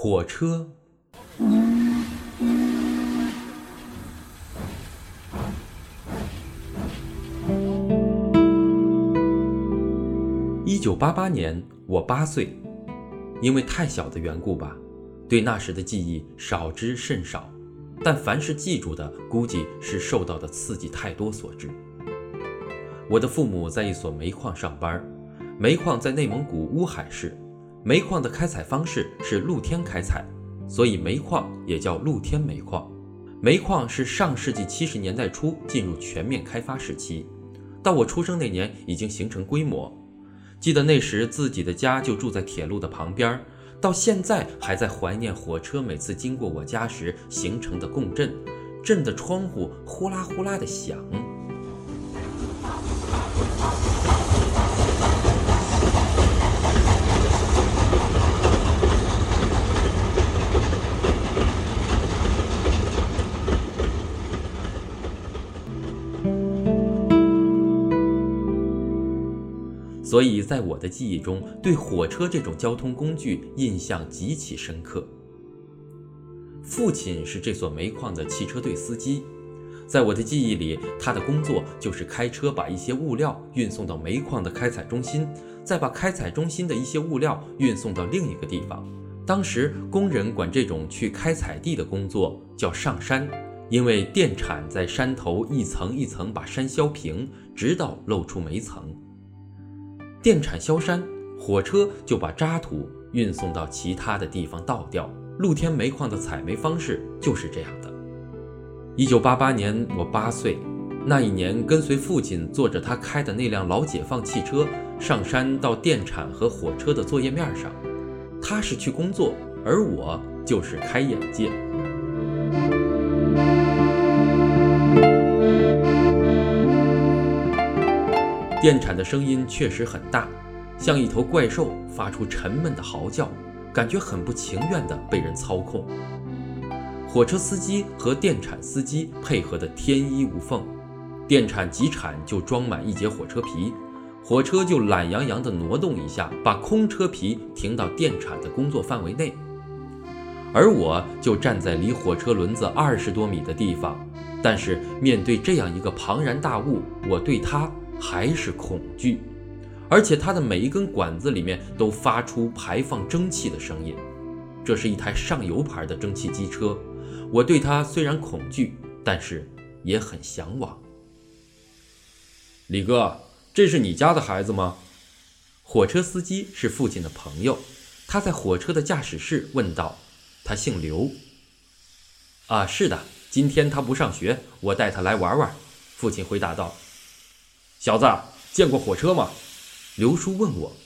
火车。一九八八年，我八岁，因为太小的缘故吧，对那时的记忆少之甚少。但凡是记住的，估计是受到的刺激太多所致。我的父母在一所煤矿上班，煤矿在内蒙古乌海市，煤矿的开采方式是露天开采，所以煤矿也叫露天煤矿。煤矿是上世纪七十年代初进入全面开发时期，到我出生那年已经形成规模。记得那时自己的家就住在铁路的旁边，到现在还在怀念火车每次经过我家时形成的共振，震得窗户呼啦呼啦的响。所以在我的记忆中，对火车这种交通工具印象极其深刻。父亲是这所煤矿的汽车队司机，在我的记忆里，他的工作就是开车把一些物料运送到煤矿的开采中心，再把开采中心的一些物料运送到另一个地方。当时工人管这种去开采地的工作叫上山，因为电铲在山头一层一层把山削平，直到露出煤层。电铲削山，火车就把渣土运送到其他的地方倒掉。露天煤矿的采煤方式就是这样的。一九八八年，我八岁，那一年跟随父亲坐着他开的那辆老解放汽车上山到电铲和火车的作业面上，他是去工作，而我就是开眼界。电铲的声音确实很大，像一头怪兽发出沉闷的嚎叫，感觉很不情愿地被人操控。火车司机和电铲司机配合得天衣无缝，电铲几铲就装满一节火车皮，火车就懒洋洋地挪动一下，把空车皮停到电铲的工作范围内，而我就站在离火车轮子二十多米的地方。但是面对这样一个庞然大物，我对它。还是恐惧，而且它的每一根管子里面都发出排放蒸汽的声音。这是一台上游牌的蒸汽机车，我对它虽然恐惧，但是也很向往。李哥，这是你家的孩子吗？火车司机是父亲的朋友，他在火车的驾驶室问道：“他姓刘。”啊，是的，今天他不上学，我带他来玩玩。父亲回答道。小子，见过火车吗？刘叔问我。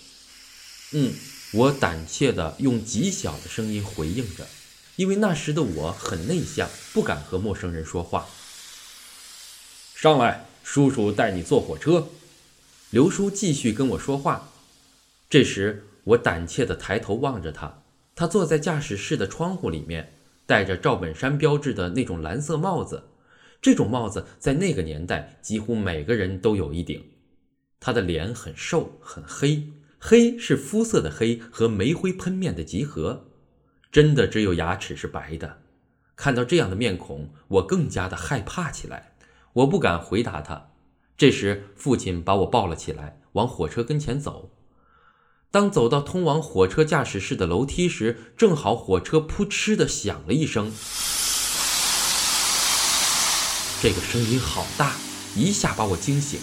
嗯，我胆怯地用极小的声音回应着，因为那时的我很内向，不敢和陌生人说话。上来，叔叔带你坐火车。刘叔继续跟我说话。这时，我胆怯地抬头望着他，他坐在驾驶室的窗户里面，戴着赵本山标志的那种蓝色帽子。这种帽子在那个年代几乎每个人都有一顶。他的脸很瘦很黑，黑是肤色的黑和煤灰喷面的集合，真的只有牙齿是白的。看到这样的面孔，我更加的害怕起来。我不敢回答他。这时，父亲把我抱了起来，往火车跟前走。当走到通往火车驾驶室的楼梯时，正好火车扑哧的响了一声。这个声音好大，一下把我惊醒。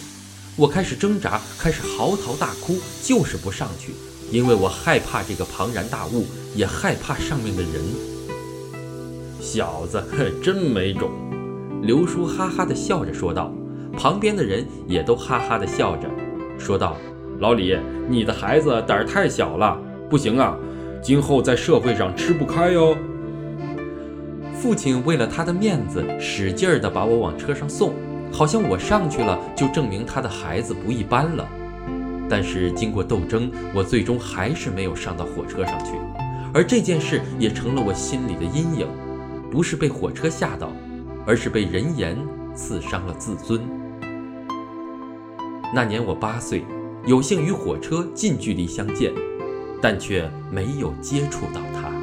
我开始挣扎，开始嚎啕大哭，就是不上去，因为我害怕这个庞然大物，也害怕上面的人。小子，真没种！刘叔哈哈的笑着说道。旁边的人也都哈哈的笑着，说道：“老李，你的孩子胆儿太小了，不行啊，今后在社会上吃不开哟。”父亲为了他的面子，使劲儿地把我往车上送，好像我上去了就证明他的孩子不一般了。但是经过斗争，我最终还是没有上到火车上去，而这件事也成了我心里的阴影。不是被火车吓到，而是被人言刺伤了自尊。那年我八岁，有幸与火车近距离相见，但却没有接触到它。